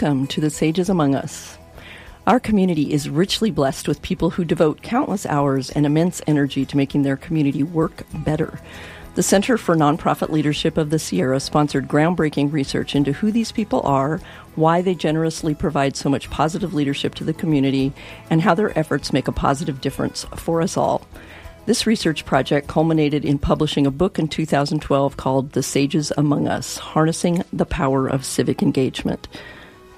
Welcome to the Sages Among Us. Our community is richly blessed with people who devote countless hours and immense energy to making their community work better. The Center for Nonprofit Leadership of the Sierra sponsored groundbreaking research into who these people are, why they generously provide so much positive leadership to the community, and how their efforts make a positive difference for us all. This research project culminated in publishing a book in 2012 called The Sages Among Us Harnessing the Power of Civic Engagement.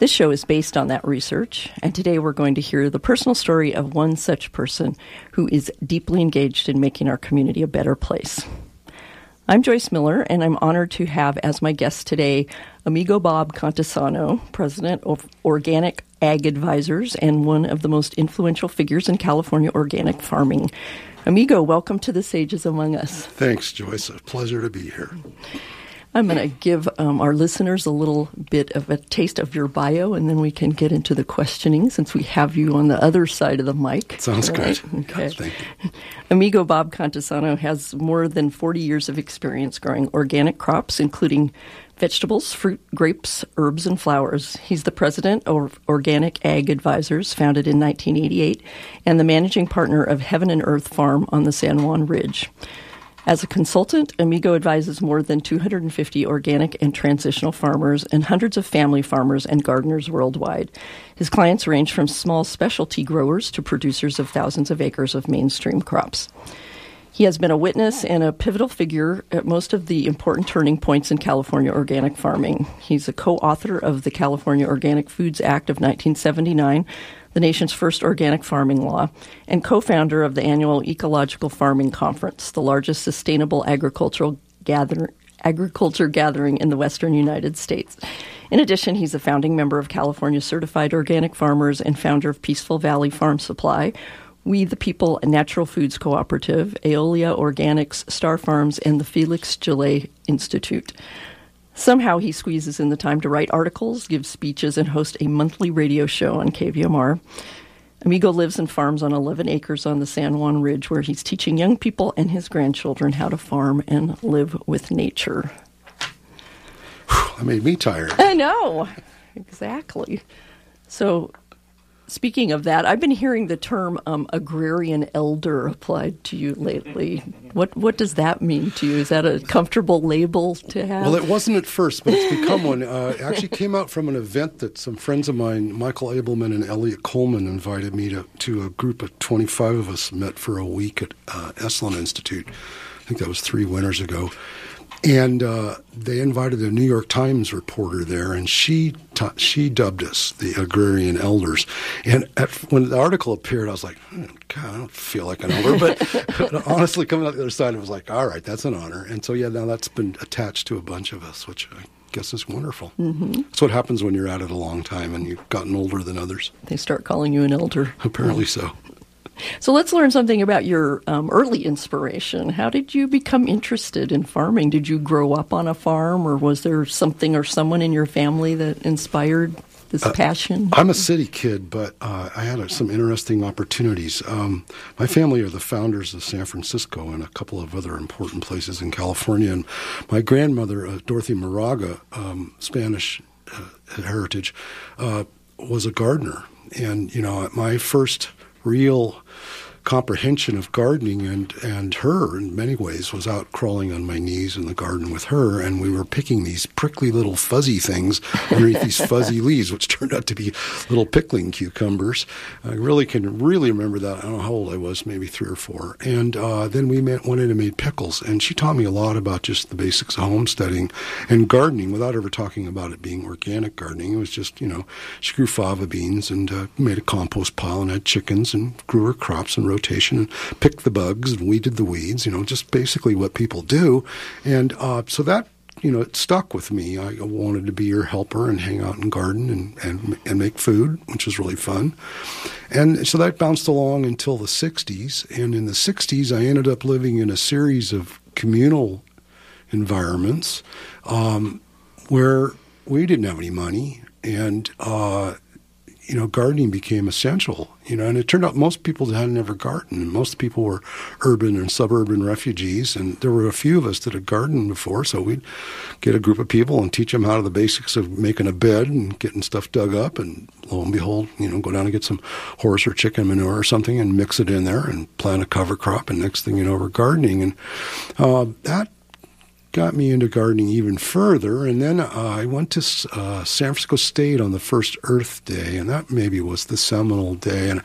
This show is based on that research, and today we're going to hear the personal story of one such person who is deeply engaged in making our community a better place. I'm Joyce Miller, and I'm honored to have as my guest today Amigo Bob Cantisano, president of Organic Ag Advisors and one of the most influential figures in California organic farming. Amigo, welcome to the Sages Among Us. Thanks, Joyce. A pleasure to be here. I'm going to give um, our listeners a little bit of a taste of your bio, and then we can get into the questioning since we have you on the other side of the mic. Sounds right? good. Okay. Thank you. Amigo Bob Cantisano has more than 40 years of experience growing organic crops, including vegetables, fruit, grapes, herbs, and flowers. He's the president of Organic Ag Advisors, founded in 1988, and the managing partner of Heaven and Earth Farm on the San Juan Ridge. As a consultant, Amigo advises more than 250 organic and transitional farmers and hundreds of family farmers and gardeners worldwide. His clients range from small specialty growers to producers of thousands of acres of mainstream crops. He has been a witness and a pivotal figure at most of the important turning points in California organic farming. He's a co author of the California Organic Foods Act of 1979 the nation's first organic farming law, and co founder of the annual Ecological Farming Conference, the largest sustainable agricultural gather- agriculture gathering in the western United States. In addition, he's a founding member of California Certified Organic Farmers and founder of Peaceful Valley Farm Supply. We the People Natural Foods Cooperative, Aeolia Organics, Star Farms, and the Felix Gillet Institute. Somehow he squeezes in the time to write articles, give speeches, and host a monthly radio show on KVMR. Amigo lives and farms on 11 acres on the San Juan Ridge, where he's teaching young people and his grandchildren how to farm and live with nature. That made me tired. I know, exactly. So, Speaking of that, I've been hearing the term um, agrarian elder applied to you lately. What what does that mean to you? Is that a comfortable label to have? Well, it wasn't at first, but it's become one. Uh, it actually came out from an event that some friends of mine, Michael Abelman and Eliot Coleman, invited me to, to a group of 25 of us met for a week at uh, Esalen Institute. I think that was three winters ago and uh, they invited a New York Times reporter there, and she ta- she dubbed us the agrarian elders. And at, when the article appeared, I was like, oh, God, I don't feel like an elder, but, but honestly, coming out the other side, it was like, all right, that's an honor. And so yeah, now that's been attached to a bunch of us, which I guess is wonderful. Mm-hmm. That's what happens when you're at it a long time and you've gotten older than others. They start calling you an elder. Apparently so. So let's learn something about your um, early inspiration. How did you become interested in farming? Did you grow up on a farm, or was there something or someone in your family that inspired this uh, passion? I'm a city kid, but uh, I had uh, some interesting opportunities. Um, my family are the founders of San Francisco and a couple of other important places in California. And my grandmother, uh, Dorothy Moraga, um, Spanish uh, heritage, uh, was a gardener. And, you know, my first real comprehension of gardening and, and her in many ways was out crawling on my knees in the garden with her and we were picking these prickly little fuzzy things underneath these fuzzy leaves which turned out to be little pickling cucumbers. I really can really remember that. I don't know how old i was maybe three or four. And uh, then we met, went in and made pickles. And she taught me a lot about just the basics of homesteading and gardening without ever talking about it being organic gardening. It was just you know she grew fava beans and uh, made a compost pile and had chickens and grew her crops and rotation and picked the bugs and weeded the weeds, you know, just basically what people do. And uh, so that you know, it stuck with me. I wanted to be your helper and hang out and garden and, and, and make food, which was really fun. And so that bounced along until the 60s. And in the 60s, I ended up living in a series of communal environments um, where we didn't have any money. And uh, you know, gardening became essential, you know, and it turned out most people hadn't ever gardened. Most people were urban and suburban refugees, and there were a few of us that had gardened before, so we'd get a group of people and teach them how to the basics of making a bed and getting stuff dug up, and lo and behold, you know, go down and get some horse or chicken manure or something and mix it in there and plant a cover crop, and next thing you know, we're gardening, and uh, that got me into gardening even further. And then uh, I went to uh, San Francisco State on the first Earth Day, and that maybe was the seminal day. And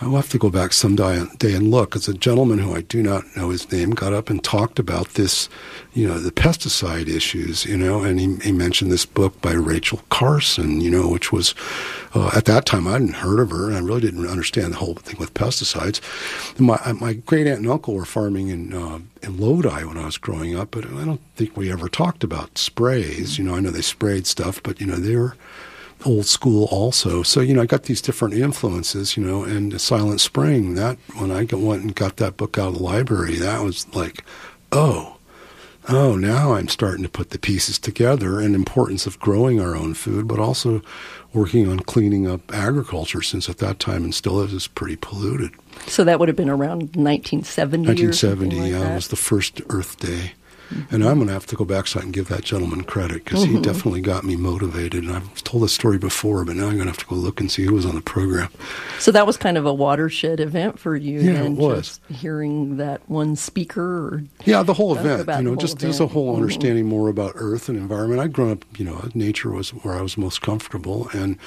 I'll have to go back some day and look. It's a gentleman who I do not know his name got up and talked about this, you know, the pesticide issues, you know, and he, he mentioned this book by Rachel Carson, you know, which was uh, at that time I hadn't heard of her, and I really didn't understand the whole thing with pesticides. My my great aunt and uncle were farming in uh, in Lodi when I was growing up, but I don't think we ever talked about sprays. You know, I know they sprayed stuff, but you know they were old school also. So, you know, I got these different influences, you know, and Silent Spring, that when I went and got that book out of the library, that was like, oh, oh, now I'm starting to put the pieces together and importance of growing our own food, but also working on cleaning up agriculture since at that time and still is, is pretty polluted. So that would have been around 1970 1970, like yeah, that? was the first Earth Day. Mm-hmm. And I'm going to have to go back so I can give that gentleman credit because mm-hmm. he definitely got me motivated. And I've told this story before, but now I'm going to have to go look and see who was on the program. So that was kind of a watershed event for you. Yeah, it was. hearing that one speaker. Or yeah, the whole event. You know, just there's a whole mm-hmm. understanding more about Earth and environment. I'd grown up, you know, nature was where I was most comfortable, and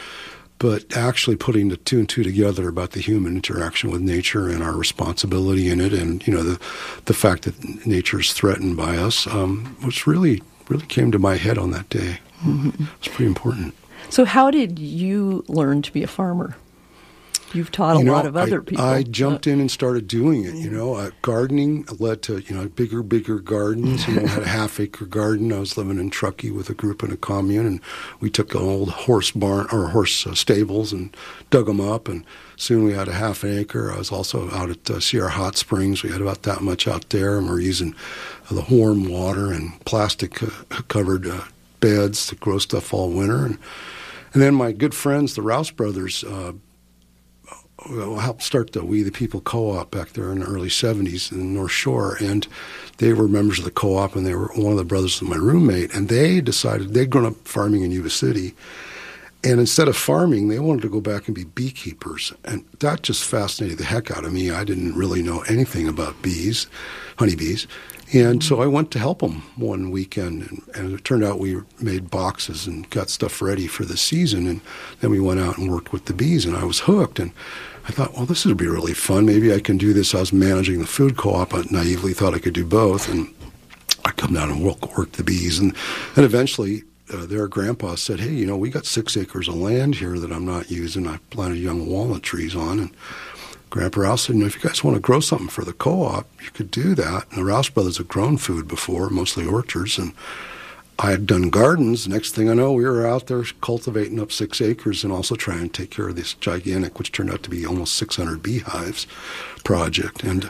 but actually putting the two and two together about the human interaction with nature and our responsibility in it, and you know the the fact that nature is threatened by us, um, was really really came to my head on that day. Mm-hmm. It's pretty important. So, how did you learn to be a farmer? You've taught a you know, lot of other I, people. I jumped in and started doing it. You know, uh, gardening led to you know bigger, bigger gardens. You know, I had a half acre garden. I was living in Truckee with a group in a commune, and we took an old horse barn or horse uh, stables and dug them up. And soon we had a half an acre. I was also out at uh, Sierra Hot Springs. We had about that much out there, and we're using uh, the warm water and plastic uh, covered uh, beds to grow stuff all winter. And and then my good friends, the Rouse brothers helped start the We the People co-op back there in the early 70s in the North Shore, and they were members of the co-op, and they were one of the brothers of my roommate, and they decided they'd grown up farming in Yuba City, and instead of farming, they wanted to go back and be beekeepers, and that just fascinated the heck out of me. I didn't really know anything about bees, honeybees, and so I went to help them one weekend, and, and, it turned out we made boxes and got stuff ready for the season. And then we went out and worked with the bees, and I was hooked. And I thought, well, this would be really fun. Maybe I can do this. I was managing the food co-op. I naively thought I could do both, and I come down and work, work the bees. And then eventually, uh, their grandpa said, hey, you know, we got six acres of land here that I'm not using. I planted young walnut trees on, and Grandpa Rouse said, you know, if you guys want to grow something for the co-op, you could do that. And the Rouse brothers had grown food before, mostly orchards, and I had done gardens. Next thing I know, we were out there cultivating up six acres and also trying to take care of this gigantic, which turned out to be almost 600 beehives project. And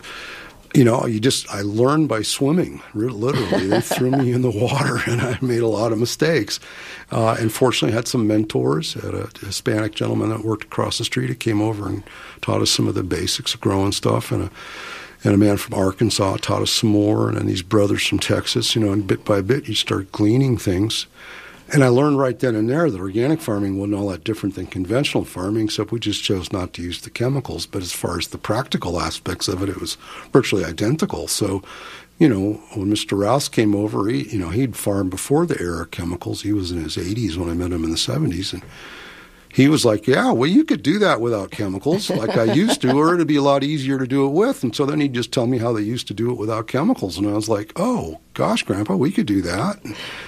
you know, you just I learned by swimming. Literally, they threw me in the water, and I made a lot of mistakes. Uh, and fortunately, I had some mentors. I had a Hispanic gentleman that worked across the street. He came over and taught us some of the basics of growing stuff, and a and a man from Arkansas taught us some more, and then these brothers from Texas. You know, and bit by bit, you start gleaning things and I learned right then and there that organic farming wasn't all that different than conventional farming, except we just chose not to use the chemicals. But as far as the practical aspects of it, it was virtually identical. So, you know, when Mr. Rouse came over, he, you know, he'd farmed before the era of chemicals. He was in his 80s when I met him in the 70s, and he was like, "Yeah, well, you could do that without chemicals, like I used to, or it'd be a lot easier to do it with." And so then he'd just tell me how they used to do it without chemicals, and I was like, "Oh gosh, Grandpa, we could do that."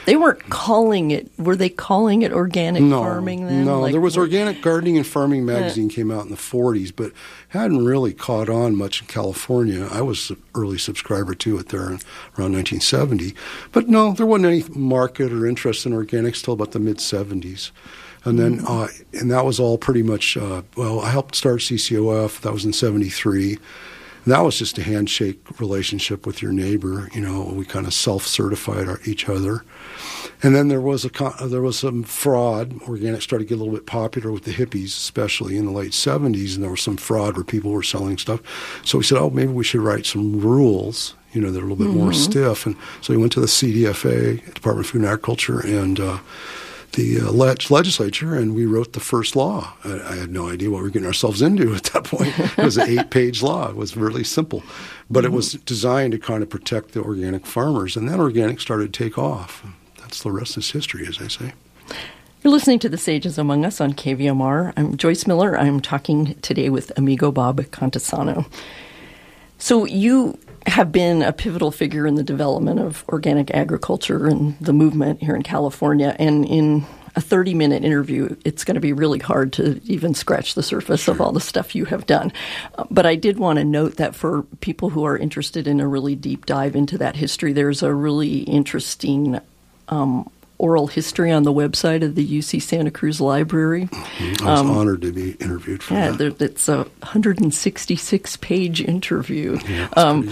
They weren't calling it. Were they calling it organic no, farming then? No, like, there was Organic Gardening and Farming magazine yeah. came out in the '40s, but hadn't really caught on much in California. I was an early subscriber to it there around 1970, but no, there wasn't any market or interest in organics till about the mid '70s. And then, uh, and that was all pretty much, uh, well, I helped start CCOF. That was in 73. And that was just a handshake relationship with your neighbor. You know, we kind of self certified each other. And then there was a there was some fraud. Organic started to get a little bit popular with the hippies, especially in the late '70s, and there was some fraud where people were selling stuff. So we said, oh, maybe we should write some rules, you know, that are a little bit mm-hmm. more stiff. And so we went to the CDFA, Department of Food and Agriculture, and uh, the uh, legislature, and we wrote the first law. I, I, had no idea what we were getting ourselves into at that point. it was an eight-page law. It was really simple, but mm-hmm. it was designed to kind of protect the organic farmers. And then organic started to take off. That's the rest is history, as I say. You're listening to The Sages Among Us on KVMR. I'm Joyce Miller. I'm talking today with amigo Bob Cantisano. So you have been a pivotal figure in the development of organic agriculture and the movement here in California. And in a 30 minute interview, it's going to be really hard to even scratch the surface sure. of all the stuff you have done. But I did want to note that for people who are interested in a really deep dive into that history, there's a really interesting um, oral history on the website of the UC Santa Cruz Library. Mm-hmm. I was um, honored to be interviewed for yeah, that. it's a 166 page interview. Yeah, um.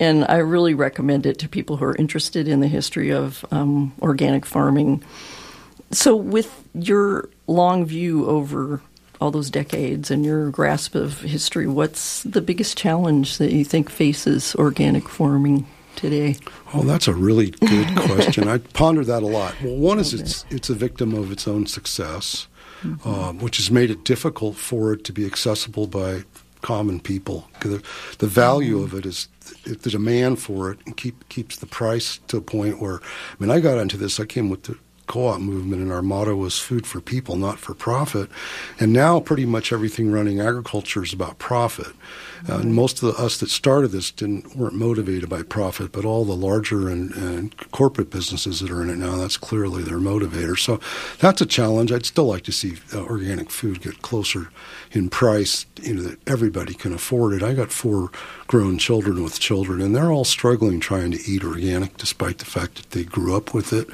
And I really recommend it to people who are interested in the history of um, organic farming. So, with your long view over all those decades and your grasp of history, what's the biggest challenge that you think faces organic farming today? Oh, that's a really good question. I ponder that a lot. Well, one is it's it's a victim of its own success, mm-hmm. um, which has made it difficult for it to be accessible by common people. The, the value mm-hmm. of it is the demand for it and keep keeps the price to a point where I mean I got into this. I came with the co-op movement and our motto was food for people not for profit and now pretty much everything running agriculture is about profit uh, and most of the, us that started this didn't weren't motivated by profit, but all the larger and, and, corporate businesses that are in it now, that's clearly their motivator. So that's a challenge. I'd still like to see uh, organic food get closer in price, you know, that everybody can afford it. I got four grown children with children, and they're all struggling trying to eat organic, despite the fact that they grew up with it.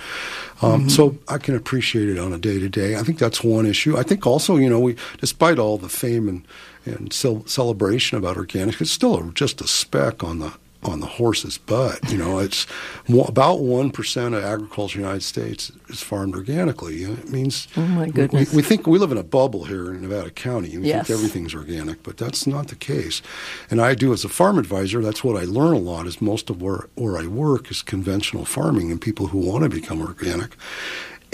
Um, mm-hmm. So I can appreciate it on a day to day. I think that's one issue. I think also, you know, we, despite all the fame and and celebration about organic. It's still a, just a speck on the on the horse's butt. You know, it's about one percent of agriculture in the United States is farmed organically. It means oh my goodness. We, we think we live in a bubble here in Nevada County. We yes. think everything's organic, but that's not the case. And I do as a farm advisor. That's what I learn a lot. Is most of where where I work is conventional farming and people who want to become organic.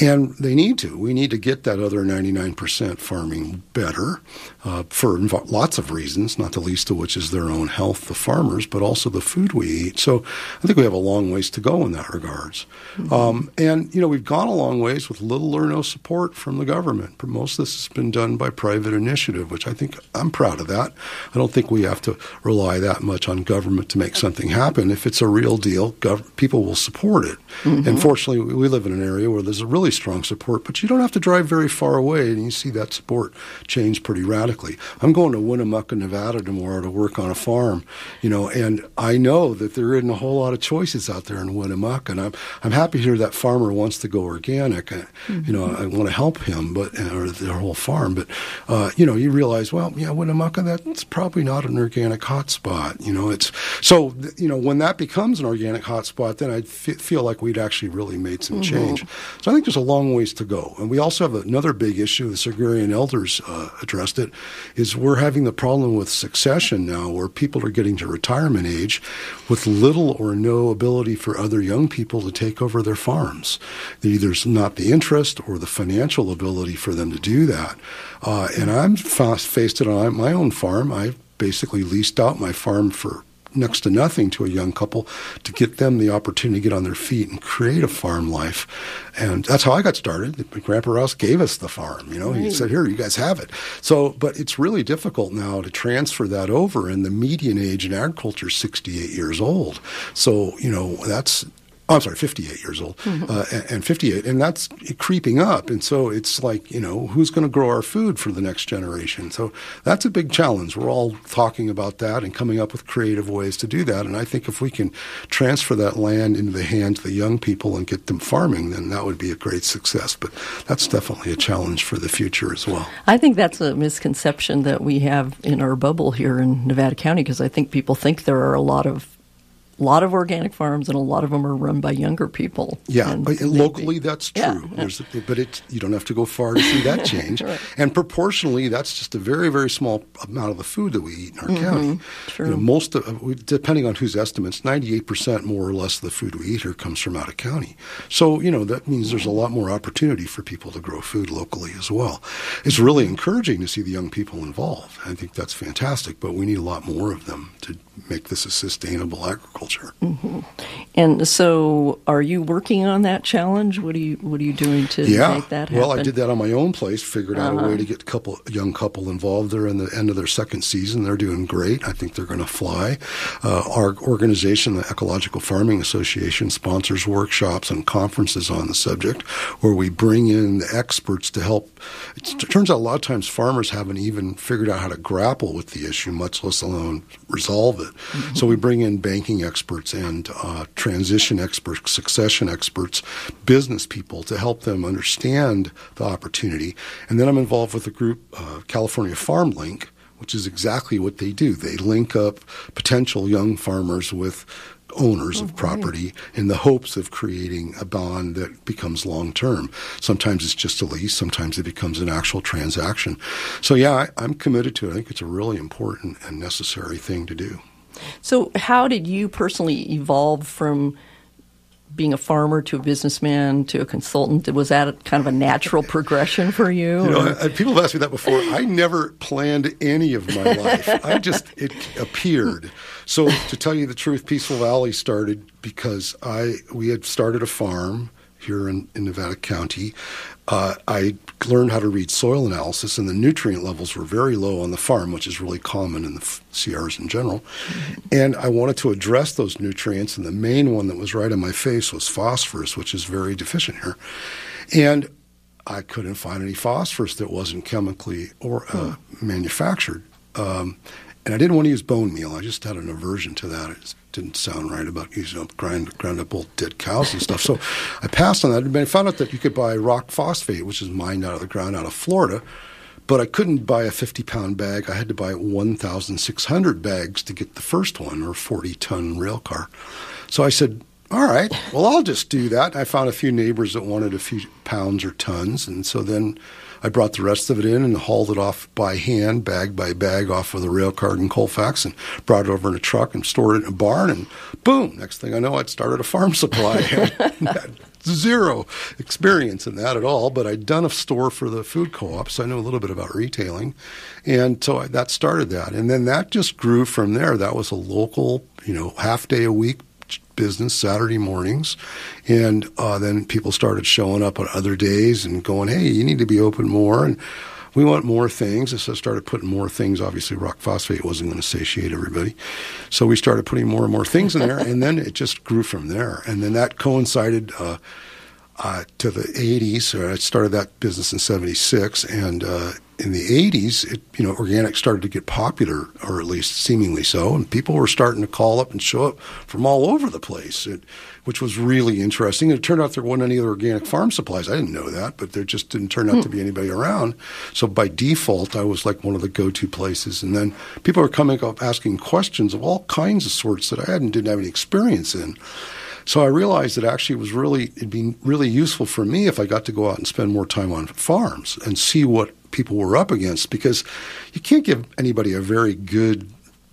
And they need to. We need to get that other 99% farming better uh, for lots of reasons, not the least of which is their own health, the farmers, but also the food we eat. So I think we have a long ways to go in that regards. Mm-hmm. Um, and, you know, we've gone a long ways with little or no support from the government. Most of this has been done by private initiative, which I think I'm proud of that. I don't think we have to rely that much on government to make something happen. If it's a real deal, gov- people will support it. Mm-hmm. And fortunately, we live in an area where there's a really really strong support, but you don't have to drive very far away, and you see that support change pretty radically. I'm going to Winnemucca, Nevada tomorrow to work on a farm, you know, and I know that there isn't a whole lot of choices out there in Winnemucca, and I'm I'm happy to hear that farmer wants to go organic. I, mm-hmm. You know, I want to help him, but or their whole farm, but uh, you know, you realize, well, yeah, Winnemucca, that's probably not an organic hotspot. You know, it's so you know when that becomes an organic hotspot, then I feel like we'd actually really made some mm-hmm. change. So I think there's a a long ways to go. And we also have another big issue, the agrarian elders uh, addressed it, is we're having the problem with succession now where people are getting to retirement age with little or no ability for other young people to take over their farms. There's not the interest or the financial ability for them to do that. Uh, and I'm faced it on my own farm. I basically leased out my farm for next to nothing to a young couple to get them the opportunity to get on their feet and create a farm life. And that's how I got started. Grandpa Rouse gave us the farm. You know, right. he said, "Here, you guys have it." So, but it's really difficult now to transfer that over. And the median age in agriculture is 68 years old. So, you know, that's Oh, I'm sorry, 58 years old, mm-hmm. uh, and, and 58, and that's creeping up. And so it's like, you know, who's going to grow our food for the next generation? So that's a big challenge. We're all talking about that and coming up with creative ways to do that. And I think if we can transfer that land into the hands of the young people and get them farming, then that would be a great success. But that's definitely a challenge for the future as well. I think that's a misconception that we have in our bubble here in Nevada County because I think people think there are a lot of a lot of organic farms, and a lot of them are run by younger people. Yeah, And but maybe- locally that's true. Yeah. There's, but it, you don't have to go far to see that change. Right. And proportionally, that's just a very, very small amount of the food that we eat in our county. Mm-hmm. true. You know, most of, depending on whose estimates, 98% more or less of the food we eat here comes from out of county. So, you know, that means there's a lot more opportunity for people to grow food locally as well. It's really encouraging to see the young people involved. I think that's fantastic, but we need a lot more of them to make this a sustainable agriculture. And so, are you working on that challenge? What are you What are you doing to yeah. make that happen? Uh-huh. Well, I did that on my own place. Figured out a way to get a couple young couple involved. They're in the end of their second season. They're doing great. I think they're going to fly. Uh, our organization, the Ecological Farming Association, sponsors workshops and conferences on the subject, where we bring in the experts to help. It turns out a lot of times farmers haven't even figured out how to grapple with the issue, much less alone resolve it. So we bring in banking experts and uh, transition experts, succession experts, business people to help them understand the opportunity. And then I'm involved with a group, uh, California Farm Link, which is exactly what they do. They link up potential young farmers with owners of property in the hopes of creating a bond that becomes long term. Sometimes it's just a lease, sometimes it becomes an actual transaction. So, yeah, I, I'm committed to it. I think it's a really important and necessary thing to do. So, how did you personally evolve from being a farmer to a businessman to a consultant? Was that kind of a natural progression for you? You know, I- people have asked me that before. I never planned any of my life. I just it appeared. So to tell you the truth, Peaceful Valley started because I we had started a farm here in, in Nevada County. Uh, I learned how to read soil analysis, and the nutrient levels were very low on the farm, which is really common in the f- Sierras in general. And I wanted to address those nutrients, and the main one that was right in my face was phosphorus, which is very deficient here. And I couldn't find any phosphorus that wasn't chemically or uh, manufactured. Um, and I didn't want to use bone meal. I just had an aversion to that. It didn't sound right about using up grind ground up old dead cows and stuff. So I passed on that. And I found out that you could buy rock phosphate, which is mined out of the ground out of Florida. But I couldn't buy a 50 pound bag. I had to buy 1,600 bags to get the first one, or 40 ton rail car. So I said, all right, well, I'll just do that. I found a few neighbors that wanted a few pounds or tons. And so then I brought the rest of it in and hauled it off by hand, bag by bag, off of the rail car in Colfax and brought it over in a truck and stored it in a barn. And boom, next thing I know, I'd started a farm supply. Zero experience in that at all, but I'd done a store for the food co op, so I knew a little bit about retailing. And so I, that started that. And then that just grew from there. That was a local, you know, half day a week business Saturday mornings, and uh, then people started showing up on other days and going, "Hey, you need to be open more." And we want more things, and so I started putting more things. Obviously, rock phosphate wasn't going to satiate everybody, so we started putting more and more things in there, and then it just grew from there. And then that coincided. Uh, uh, to the 80s. So I started that business in 76. And uh, in the 80s, it, you know, organic started to get popular, or at least seemingly so. And people were starting to call up and show up from all over the place, it, which was really interesting. It turned out there weren't any other organic farm supplies. I didn't know that, but there just didn't turn out to be anybody around. So by default, I was like one of the go-to places. And then people were coming up asking questions of all kinds of sorts that I hadn't didn't have any experience in. So I realized that actually it was really it'd be really useful for me if I got to go out and spend more time on farms and see what people were up against because you can't give anybody a very good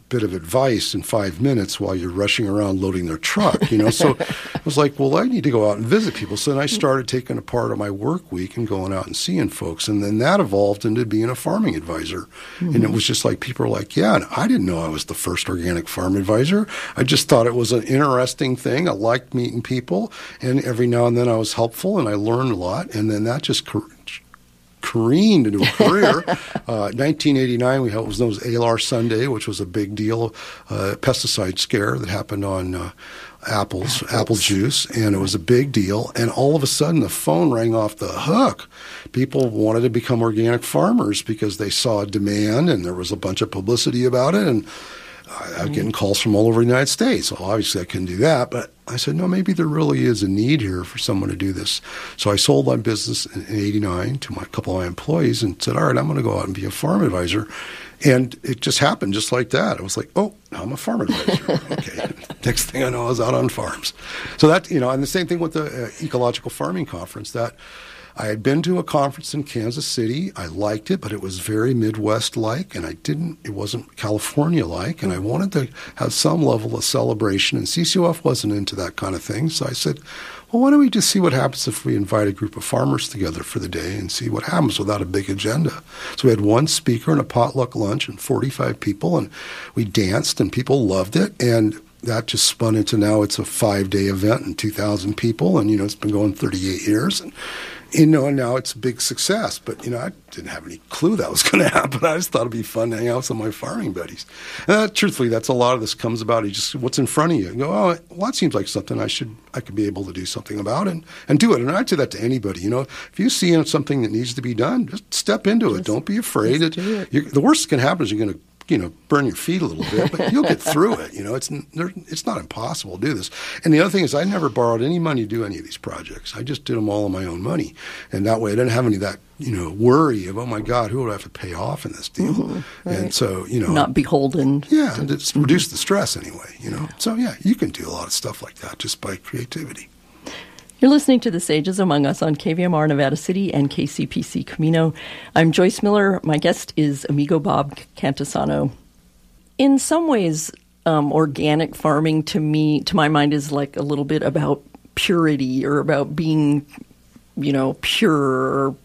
bit of advice in five minutes while you're rushing around loading their truck, you know. so I was like, well, I need to go out and visit people. So then I started taking a part of my work week and going out and seeing folks, and then that evolved into being a farming advisor. Mm-hmm. And it was just like people are like, yeah, and I didn't know I was the first organic farm advisor. I just thought it was an interesting thing. I liked meeting people, and every now and then I was helpful, and I learned a lot, and then that just careened into a career. uh, 1989, we had what was known as ALAR Sunday, which was a big deal, uh, pesticide scare that happened on uh, apples, apples, apple juice, and it was a big deal. And all of a sudden, the phone rang off the hook. People wanted to become organic farmers because they saw demand, and there was a bunch of publicity about it, and I, I'm getting calls from all over the United States. Well, obviously, I couldn't do that, but I said, no, maybe there really is a need here for someone to do this. So I sold my business in, in 89 to my couple of my employees and said, all right, I'm going to go out and be a farm advisor. And it just happened just like that. I was like, oh, I'm a farm advisor. okay. Next thing I know, I was out on farms. So that, you know, and the same thing with the uh, ecological farming conference that I had been to a conference in Kansas City. I liked it, but it was very Midwest like, and I didn't, it wasn't California like, and I wanted to have some level of celebration, and CCOF wasn't into that kind of thing. So I said, well, why don't we just see what happens if we invite a group of farmers together for the day and see what happens without a big agenda? So we had one speaker and a potluck lunch and 45 people, and we danced, and people loved it. And that just spun into now it's a five day event and 2,000 people, and you know it's been going 38 years, and you know, and now it's a big success. But you know, I didn't have any clue that was going to happen. I just thought it'd be fun to hang out with some of my farming buddies. And uh, truthfully, that's a lot of this comes about. You just what's in front of you. you go, oh, well, that seems like something I should, I could be able to do something about, and and do it. And I'd say that to anybody. You know, if you see something that needs to be done, just step into just, it. Don't be afraid. It, it. the worst that can happen is you're going to you know burn your feet a little bit, but you'll get through it. You know, it's it's not impossible to do this. And the other thing is, I never borrowed any money to do any of these projects. I just did them all on my own money, and that way I didn't have any of that you know worry of oh my god who would I have to pay off in this deal. Mm-hmm, right. And so you know, not beholden. Yeah, to, and it's mm-hmm. reduce the stress anyway. You know, so yeah, you can do a lot of stuff like that just by creativity. You're listening to The Sages Among Us on KVMR Nevada City and KCPC Camino. I'm Joyce Miller. My guest is amigo Bob Cantisano. In some ways, um, organic farming to me, to my mind, is like a little bit about purity or about being, you know, pure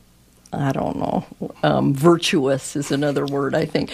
I don't know. Um, virtuous is another word, I think.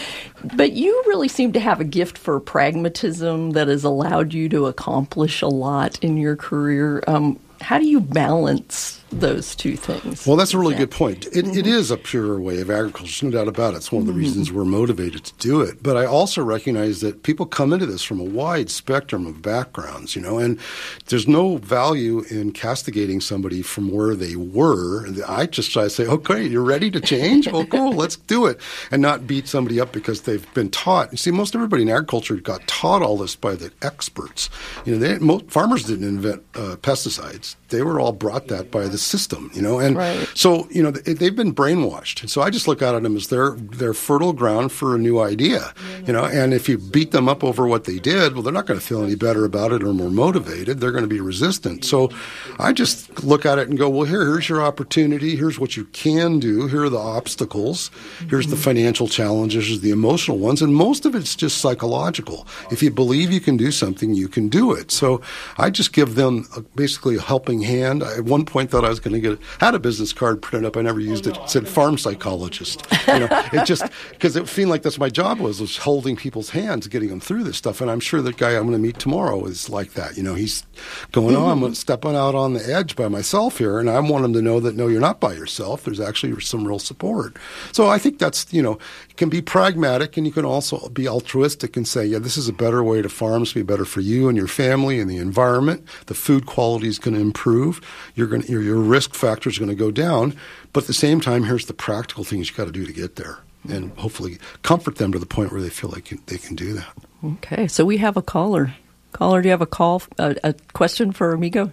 But you really seem to have a gift for pragmatism that has allowed you to accomplish a lot in your career. Um, how do you balance those two things? Well, that's a really good point. It, mm-hmm. it is a purer way of agriculture, no doubt about it. It's one of the mm-hmm. reasons we're motivated to do it. But I also recognize that people come into this from a wide spectrum of backgrounds, you know, and there's no value in castigating somebody from where they were. I just try to say, okay, you're ready to change? well, cool, let's do it. And not beat somebody up because they've been taught. You see, most everybody in agriculture got taught all this by the experts. You know, they, most, farmers didn't invent uh, pesticides. They were all brought that by the system, you know. And right. so, you know, they've been brainwashed. So I just look at them as their their fertile ground for a new idea, you know. And if you beat them up over what they did, well, they're not going to feel any better about it or more motivated. They're going to be resistant. So I just look at it and go, well, here, here's your opportunity. Here's what you can do. Here are the obstacles. Here's the mm-hmm. financial challenges. Here's the emotional ones. And most of it's just psychological. If you believe you can do something, you can do it. So I just give them a, basically a helping hand. I, at one point thought I was going to get had a business card printed up. I never oh, used oh, no, it. It said farm psychologist. You know, it just because it seemed like that's my job was was holding people's hands, getting them through this stuff. And I'm sure that guy I'm going to meet tomorrow is like that. You know, he's going, "Oh, I'm mm-hmm. stepping out on the edge by myself here," and I want him to know that no, you're not by yourself. There's actually some real support. So I think that's you know can be pragmatic and you can also be altruistic and say, yeah, this is a better way to farm. It's be better for you and your family and the environment. The food quality is going to improve. You're going to, your, your risk factor is going to go down. But at the same time, here's the practical things you got to do to get there and hopefully comfort them to the point where they feel like they can do that. Okay. So we have a caller. Caller, do you have a call, a, a question for Amigo?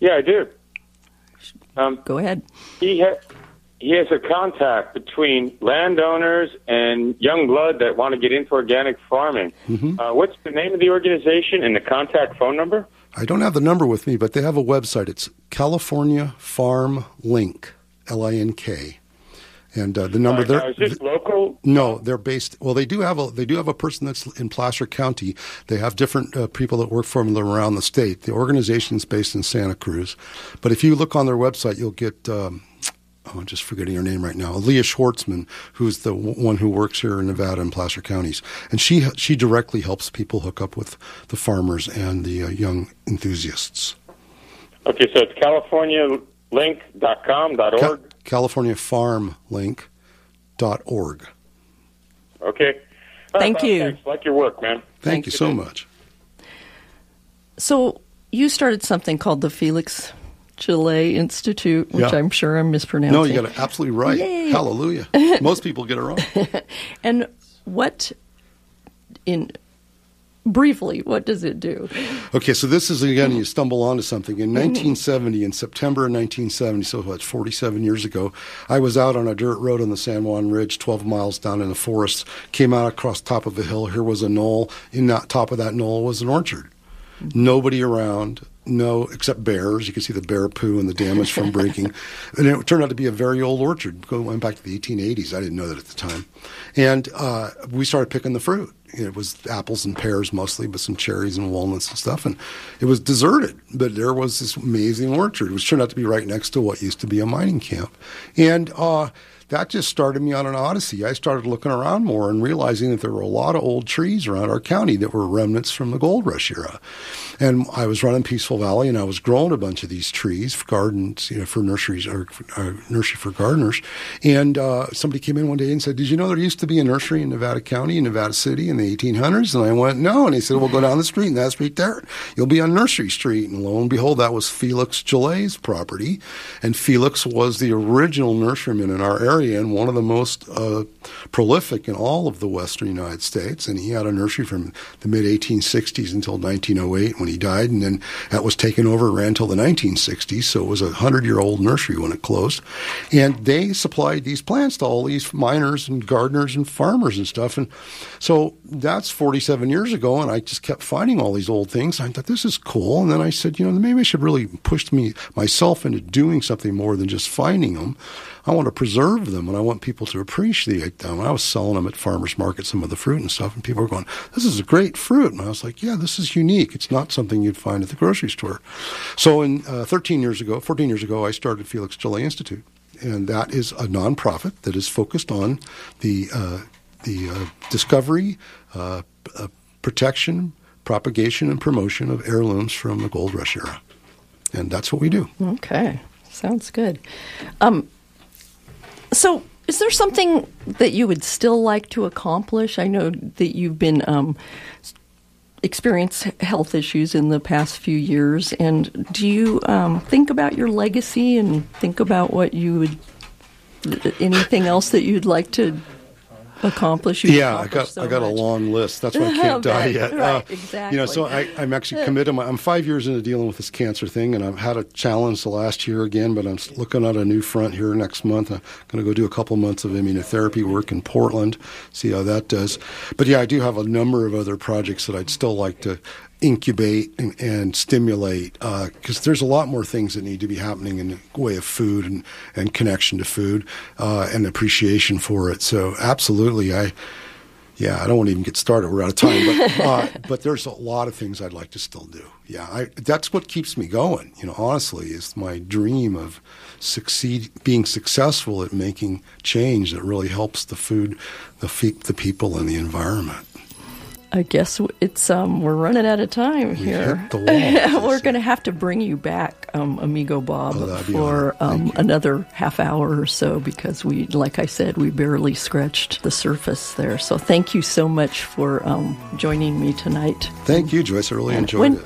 Yeah, I do. Um, Go ahead. He ha- he has a contact between landowners and young blood that want to get into organic farming. Mm-hmm. Uh, what's the name of the organization and the contact phone number? I don't have the number with me, but they have a website. It's California Farm Link, L I N K. And uh, the number uh, there is this local? No, they're based. Well, they do have a they do have a person that's in Placer County. They have different uh, people that work for them around the state. The organization is based in Santa Cruz, but if you look on their website, you'll get um, oh, I'm just forgetting her name right now, Leah Schwartzman, who's the w- one who works here in Nevada and Placer counties, and she she directly helps people hook up with the farmers and the uh, young enthusiasts. Okay, so it's CaliforniaLink.com .org. Ca- CaliforniaFarmLink.org. Okay. Thank you. Thanks. Like your work, man. Thank Thanks you so much. So you started something called the Felix Gillet Institute, which yeah. I'm sure I'm mispronouncing. No, you got it absolutely right. Yay. Hallelujah. Most people get it wrong. and what in briefly, what does it do? Okay, so this is again, mm-hmm. you stumble onto something. In mm-hmm. 1970, in September of 1970, so what, 47 years ago, I was out on a dirt road on the San Juan Ridge, 12 miles down in the forest, came out across top of a hill. Here was a knoll. In that top of that knoll was an orchard. Mm-hmm. Nobody around, no, except bears. You can see the bear poo and the damage from breaking. and it turned out to be a very old orchard, going back to the 1880s. I didn't know that at the time. And uh, we started picking the fruit. It was apples and pears mostly, but some cherries and walnuts and stuff. And it was deserted, but there was this amazing orchard, which turned out to be right next to what used to be a mining camp. And uh, that just started me on an odyssey. I started looking around more and realizing that there were a lot of old trees around our county that were remnants from the gold rush era. And I was running Peaceful Valley, and I was growing a bunch of these trees, for gardens, you know, for nurseries or uh, nursery for gardeners. And uh, somebody came in one day and said, "Did you know there used to be a nursery in Nevada County, in Nevada City, in the 1800s?" And I went, "No." And he said, "Well, go down the street, and that street there, you'll be on Nursery Street." And lo and behold, that was Felix Gillet's property, and Felix was the original nurseryman in our area and one of the most uh, prolific in all of the Western United States. And he had a nursery from the mid 1860s until 1908 when he died, and then that was taken over, ran until the 1960s. So it was a hundred year old nursery when it closed, and they supplied these plants to all these miners and gardeners and farmers and stuff. And so that's 47 years ago, and I just kept finding all these old things. I thought this is cool, and then I said, you know, maybe I should really push me myself into doing something more than just finding them. I want to preserve them and I want people to appreciate them. I was selling them at farmers market, some of the fruit and stuff, and people were going, "This is a great fruit," and I was like, "Yeah, this is unique. It's not something you'd find at the grocery store." So, in uh, 13 years ago, 14 years ago, I started Felix Gillet Institute, and that is a nonprofit that is focused on the uh, the uh, discovery, uh, uh, protection, propagation, and promotion of heirlooms from the gold rush era, and that's what we do. Okay, sounds good. Um, so, is there something that you would still like to accomplish? I know that you've been um, experienced health issues in the past few years, and do you um, think about your legacy and think about what you would anything else that you'd like to accomplish. yeah, I got so I got much. a long list. That's why I can't die yet. Right, uh, exactly. You know, so I, am actually committed. I'm five years into dealing with this cancer thing, and I've had a challenge the last year again. But I'm looking at a new front here next month. I'm going to go do a couple months of immunotherapy work in Portland, see how that does. But yeah, I do have a number of other projects that I'd still like to incubate and, and stimulate because uh, there's a lot more things that need to be happening in the way of food and, and connection to food uh, and appreciation for it. So absolutely, I yeah, I don't want to even get started. We're out of time, but uh, but there's a lot of things I'd like to still do. Yeah, I, that's what keeps me going. You know, honestly, is my dream of succeed being successful at making change that really helps the food, the the people, and the environment. I guess it's um, we're running out of time we here. We're going to have to bring you back, um, Amigo Bob, oh, for um, another half hour or so because we, like I said, we barely scratched the surface there. So thank you so much for um, joining me tonight. Thank you, Joyce. I really and enjoyed when, it.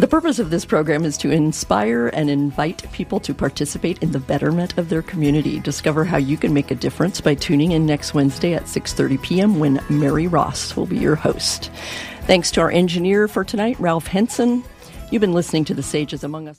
The purpose of this program is to inspire and invite people to participate in the betterment of their community. Discover how you can make a difference by tuning in next Wednesday at 6:30 p.m. when Mary Ross will be your host. Thanks to our engineer for tonight, Ralph Henson. You've been listening to The Sages Among Us.